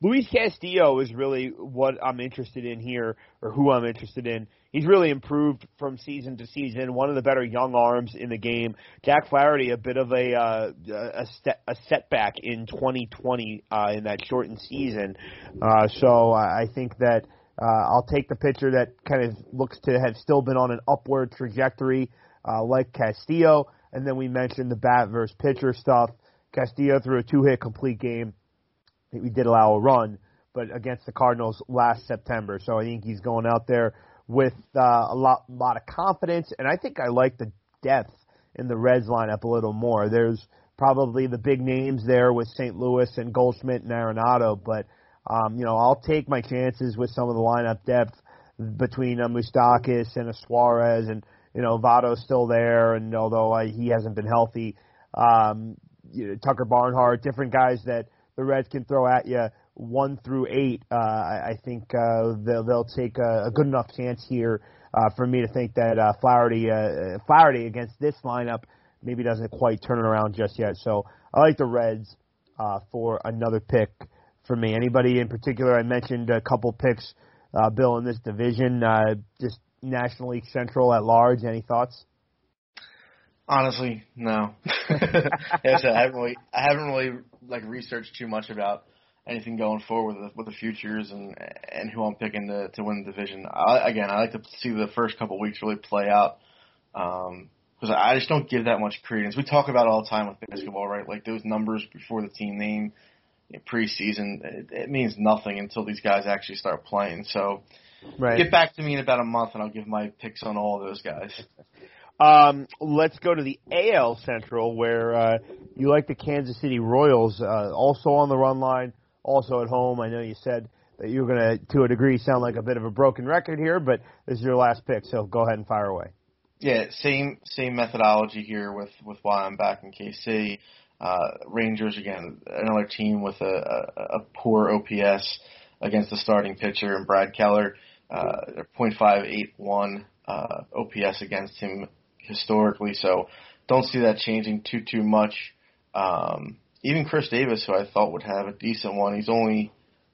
Speaker 6: Luis Castillo is really what I'm interested in here, or who I'm interested in. He's really improved from season to season. One of the better young arms in the game. Jack Flaherty, a bit of a uh, a, set, a setback in 2020 uh, in that shortened season. Uh, so I think that uh, I'll take the pitcher that kind of looks to have still been on an upward trajectory, uh, like Castillo. And then we mentioned the bat versus pitcher stuff. Castillo threw a two-hit complete game. We did allow a run, but against the Cardinals last September. So I think he's going out there with uh, a lot, lot of confidence, and I think I like the depth in the Reds lineup a little more. There's probably the big names there with St. Louis and Goldschmidt and Arenado, but um, you know I'll take my chances with some of the lineup depth between uh, Moustakas and a Suarez, and you know Votto's still there, and although uh, he hasn't been healthy, um, you know, Tucker Barnhart, different guys that the Reds can throw at you one through eight. Uh, I, think uh, they'll, they'll take a, a good enough chance here uh, for me to think that uh, Flaherty, uh, Flaherty against this lineup maybe doesn't quite turn it around just yet. So I like the Reds uh, for another pick for me. Anybody in particular? I mentioned a couple picks, uh, Bill, in this division, uh, just National League Central at large. Any thoughts?
Speaker 7: Honestly, no. [laughs] I haven't really, I haven't really like researched too much about anything going forward with the, with the futures and and who I'm picking to to win the division. I, again, I like to see the first couple weeks really play out because um, I just don't give that much credence. We talk about it all the time with basketball, right? Like those numbers before the team name, you know, preseason, it, it means nothing until these guys actually start playing. So.
Speaker 6: Right.
Speaker 7: Get back to me in about a month, and I'll give my picks on all those guys. [laughs]
Speaker 6: Um, let's go to the AL Central, where uh, you like the Kansas City Royals, uh, also on the run line, also at home. I know you said that you're going to, to a degree, sound like a bit of a broken record here, but this is your last pick, so go ahead and fire away.
Speaker 7: Yeah, same same methodology here with with why I'm back in KC. Uh, Rangers again, another team with a, a, a poor OPS against the starting pitcher and Brad Keller. Uh, 0.581 uh, OPS against him historically, so don't see that changing too too much. Um, even Khris Davis, who I thought would have a decent one, he's only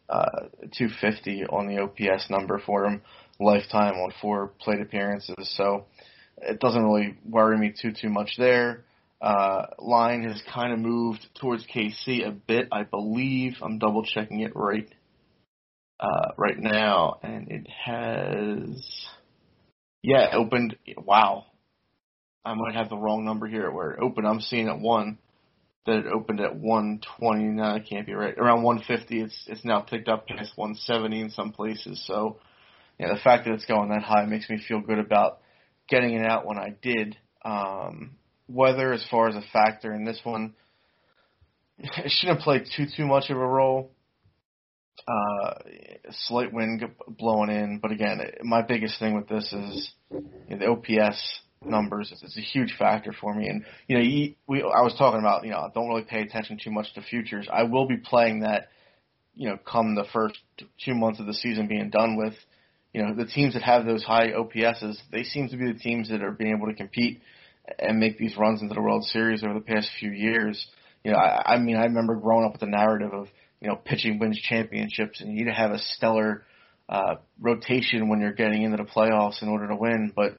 Speaker 7: uh, 250 on the OPS number for him lifetime on four plate appearances, so it doesn't really worry me too too much there. Uh, line has kind of moved towards KC a bit, I believe. I'm double checking it right uh, right now, and it has yeah opened. Wow, I might have the wrong number here where it opened. I'm seeing it one that it opened at 120. No, it can't be right. Around 150. It's it's now picked up past 170 in some places. So, yeah, the fact that it's going that high makes me feel good about getting it out when I did. Um, weather, as far as a factor in this one, [laughs] it shouldn't play too too much of a role. Uh, slight wind blowing in, but again, my biggest thing with this is you know, the OPS numbers. It's, it's a huge factor for me. And you know, you, we I was talking about you know don't really pay attention too much to futures. I will be playing that. You know, come the first two months of the season being done with, you know, the teams that have those high OPSs, they seem to be the teams that are being able to compete and make these runs into the World Series over the past few years. You know, I, I mean, I remember growing up with the narrative of, you know, pitching wins championships and you need to have a stellar uh, rotation when you're getting into the playoffs in order to win. But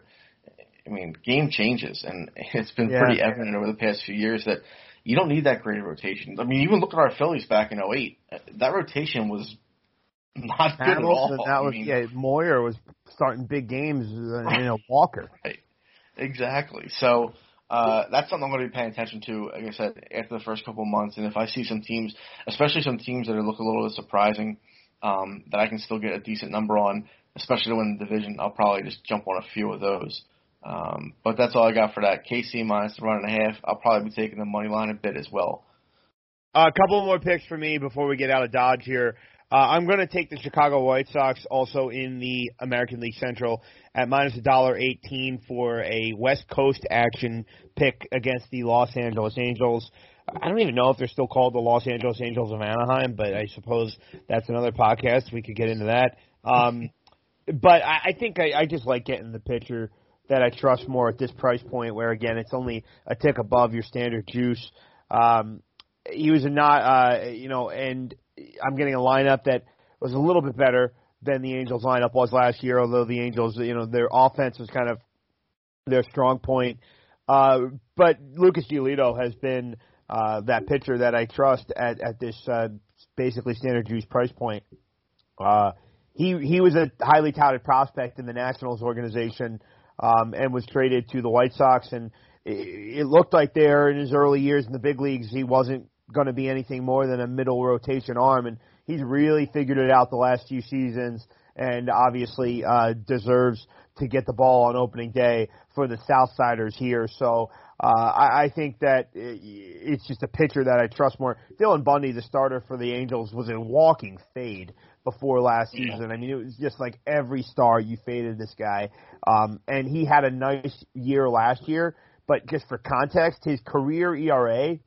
Speaker 7: I mean, game changes, and [laughs] it's been
Speaker 6: Yeah.
Speaker 7: pretty evident over the past few years that you don't need that great of rotation. I mean, even look at our Phillies back in '08. That rotation was [laughs] not good at all.
Speaker 6: that
Speaker 7: I
Speaker 6: was
Speaker 7: mean,
Speaker 6: yeah. Moyer was starting big games. Uh, you know, Walker. Right.
Speaker 7: Exactly. So uh, that's something I'm going to be paying attention to. Like I said, after the first couple of months, and if I see some teams, especially some teams that look a little bit surprising, um, that I can still get a decent number on, especially to win the division, I'll probably just jump on a few of those. Um, but that's all I got for that. KC minus the run and a half. I'll probably be taking the money line a bit as well.
Speaker 6: A couple more picks for me before we get out of Dodge here. Uh, I'm going to take the Chicago White Sox also in the American League Central at minus a dollar eighteen for a West Coast action pick against the Los Angeles Angels. I don't even know if they're still called the Los Angeles Angels of Anaheim, but I suppose that's another podcast. We could get into that. Um, [laughs] but I, I think I, I just like getting the pitcher that I trust more at this price point, where again it's only a tick above your standard juice. Um, he was a not, uh, you know, and I'm getting a lineup that was a little bit better than the Angels lineup was last year. Although the Angels, you know, their offense was kind of their strong point. Uh, but Lucas Giolito has been uh, that pitcher that I trust at at this uh, basically standard juice price point. Uh, he he was a highly touted prospect in the Nationals organization um, and was traded to the White Sox. And it, it looked like there in his early years in the big leagues, he wasn't going to be anything more than a middle rotation arm. And he's really figured it out the last few seasons, and obviously uh, deserves to get the ball on opening day for the Southsiders here. So. Uh, I, I think that it, it's just a pitcher that I trust more. Dylan Bundy, the starter for the Angels, was a walking fade before last season. I mean, it was just like every star you faded this guy. Um, and he had a nice year last year, but just for context, his career ERA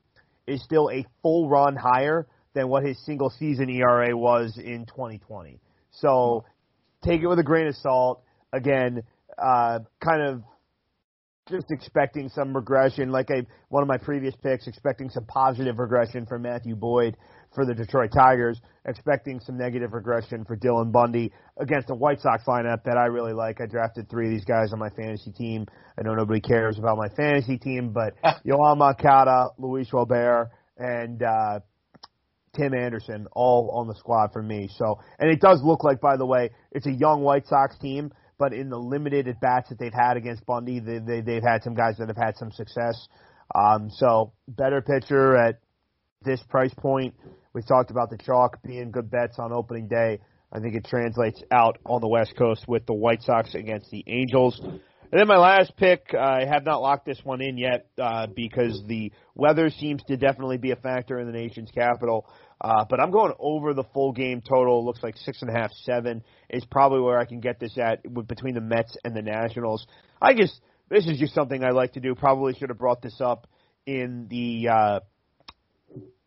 Speaker 6: is still a full run higher than what his single season ERA was in 2020. So take it with a grain of salt. Again, uh, kind of just expecting some regression, like I one of my previous picks, expecting some positive regression from Matthew Boyd for the Detroit Tigers, expecting some negative regression for Dylan Bundy against a White Sox lineup that I really like. I drafted three of these guys on my fantasy team. I know nobody cares about my fantasy team, but [laughs] Yoán Moncada, Luis Robert, and uh, Tim Anderson all on the squad for me. So, and it does look like, by the way, it's a young White Sox team but in the limited at bats that they've had against Bundy, they, they, they've had some guys that have had some success. Um, so better pitcher at this price point. We talked about the chalk being good bets on opening day. I think it translates out on the West Coast with the White Sox against the Angels. And then my last pick, I have not locked this one in yet uh, because the weather seems to definitely be a factor in the nation's capital. Uh, but I'm going over the full game total. Looks like six and a half, seven is probably where I can get this at between the Mets and the Nationals. I just this is just something I like to do. Probably should have brought this up in the uh,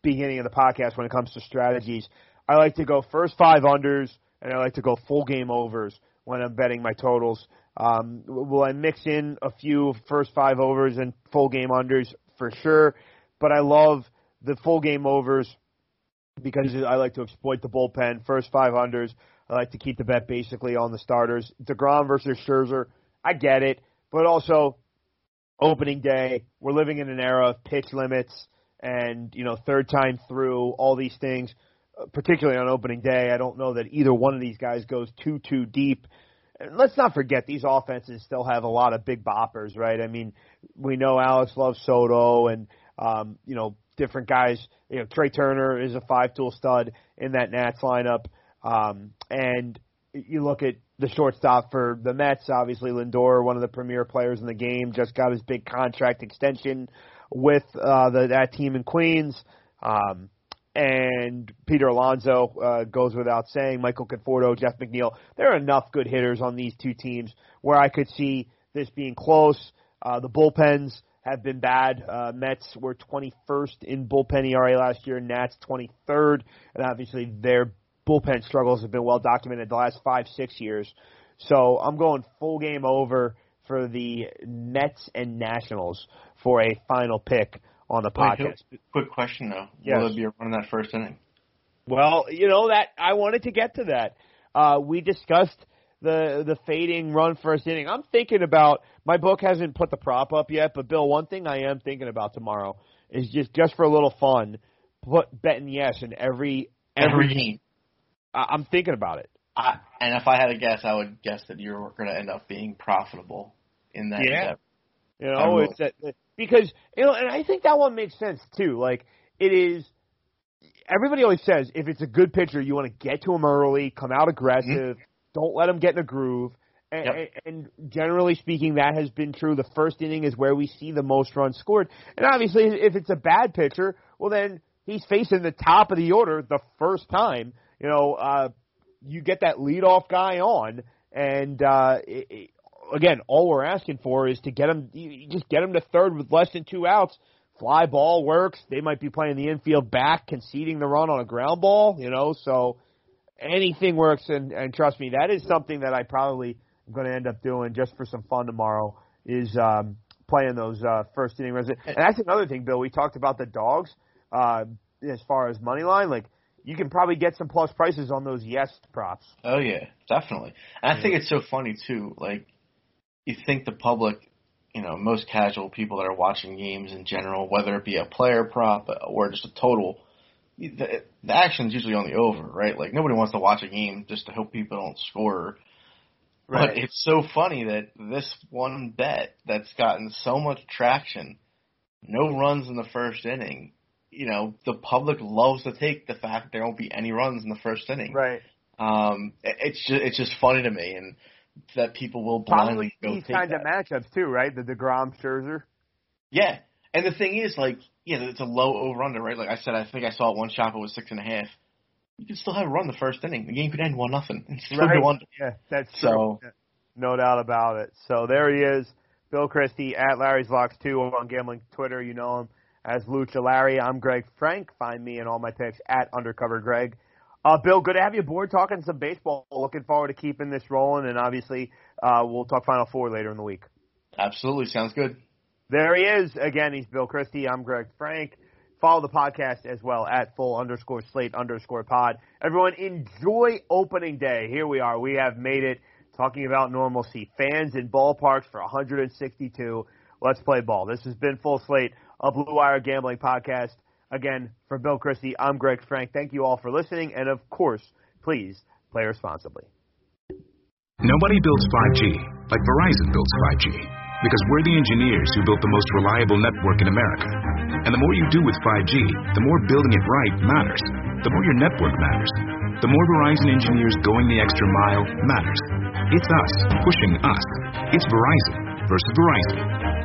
Speaker 6: beginning of the podcast when it comes to strategies. I like to go first five unders, and I like to go full game overs when I'm betting my totals. Um, will I mix in a few first five overs and full game unders for sure? But I love the full game overs because I like to exploit the bullpen. First five unders. I like to keep the bet basically on the starters. Degrom versus Scherzer. I get it, but also opening day. We're living in an era of pitch limits and you know third time through all these things. uh, Particularly on opening day, I don't know that either one of these guys goes too too deep. And let's not forget these offenses still have a lot of big boppers, right? I mean, we know Alex loves Soto and um, you know different guys. You know, Trea Turner is a five tool stud in that Nats lineup. Um, and you look at the shortstop for the Mets, obviously Lindor, one of the premier players in the game, just got his big contract extension with uh, the, that team in Queens. Um, and Peter Alonso uh, goes without saying. Michael Conforto, Jeff McNeil. There are enough good hitters on these two teams where I could see this being close. Uh, the bullpens have been bad. Uh, Mets were 21st in bullpen ERA last year. Nats 23rd, and obviously their bullpen struggles have been well documented the last five six years. So I'm going full game over for the Mets and Nationals for a final pick on the
Speaker 7: Wait,
Speaker 6: podcast.
Speaker 7: quick- quick question though.
Speaker 6: Yes.
Speaker 7: Will there be a run in that first inning?
Speaker 6: Well, you know that I wanted to get to that. Uh, we discussed the the fading run first inning. I'm thinking about my book hasn't put the prop up yet, but Bill, one thing I am thinking about tomorrow is just just for a little fun, put betting yes in every
Speaker 7: every game.
Speaker 6: I, I'm thinking about it.
Speaker 7: I, and if I had a guess, I would guess that you're going to end up being profitable in that.
Speaker 6: Yeah.
Speaker 7: endeavor.
Speaker 6: You know, it's that because you know, and I think that one makes sense too. Like it is. Everybody always says if it's a good pitcher, you want to get to him early, come out aggressive, don't let him get in a groove. And,
Speaker 7: Yep.
Speaker 6: and generally speaking, that has been true. The first inning is where we see the most runs scored. And obviously, if it's a bad pitcher, well, then he's facing the top of the order the first time. You know, uh, you get that leadoff guy on, and uh, it, again, all we're asking for is to get you just get him to third with less than two outs. Fly ball works. They might be playing the infield back, conceding the run on a ground ball. You know, so anything works. And, and trust me, that is something that I probably am going to end up doing just for some fun tomorrow. Is um, playing those uh, first inning runs. And that's another thing, Bill. We talked about the dogs uh, as far as money line. Like you can probably get some plus prices on those yes props.
Speaker 7: Oh yeah, definitely. And I think it's so funny too. Like you think the public, you know, most casual people that are watching games in general, whether it be a player prop or just a total, the, the action's usually on the over, right? Like nobody wants to watch a game just to hope people don't score. But it's so funny that this one bet that's gotten so much traction, no runs in the first inning. You know, the public loves to take the fact there won't be any runs in the first inning.
Speaker 6: Right.
Speaker 7: Um, it's just it's just funny to me, and that people will blindly
Speaker 6: Probably
Speaker 7: go
Speaker 6: these kinds
Speaker 7: that.
Speaker 6: of matchups too, right? The Degrom Scherzer.
Speaker 7: Yeah, and the thing is, like, yeah, it's a low over under, right? Like I said, I think I saw it one shot, it was six and a half. You could still have a run the first inning. The game could end one nothing.
Speaker 6: Right.
Speaker 7: under.
Speaker 6: Yeah, that's.
Speaker 7: So-
Speaker 6: Yeah, No doubt about it. So there he is, Bill Christie at Larry's Locks 2 on Gambling Twitter. You know him as Lucha Larry. I'm Greg Frank. Find me and all my picks at Undercover Greg. Uh, Bill, good to have you aboard talking some baseball. Looking forward to keeping this rolling, and obviously uh, we'll talk Final Four later in the week.
Speaker 7: Absolutely, sounds good.
Speaker 6: There he is. Again, he's Bill Christie. I'm Greg Frank. Follow the podcast as well at full underscore slate underscore pod. Everyone enjoy opening day. Here we are. We have made it talking about normalcy. Fans in ballparks for 162. Let's play ball. This has been Full Slate, a Blue Wire gambling podcast. Again, for Bill Christie, I'm Greg Frank. Thank you all for listening. And of course, please play responsibly.
Speaker 8: Nobody builds 5G like Verizon builds 5G because we're the engineers who built the most reliable network in America. And the more you do with 5G, the more building it right matters. The more your network matters. The more Verizon engineers going the extra mile matters. It's us pushing us. It's Verizon versus Verizon.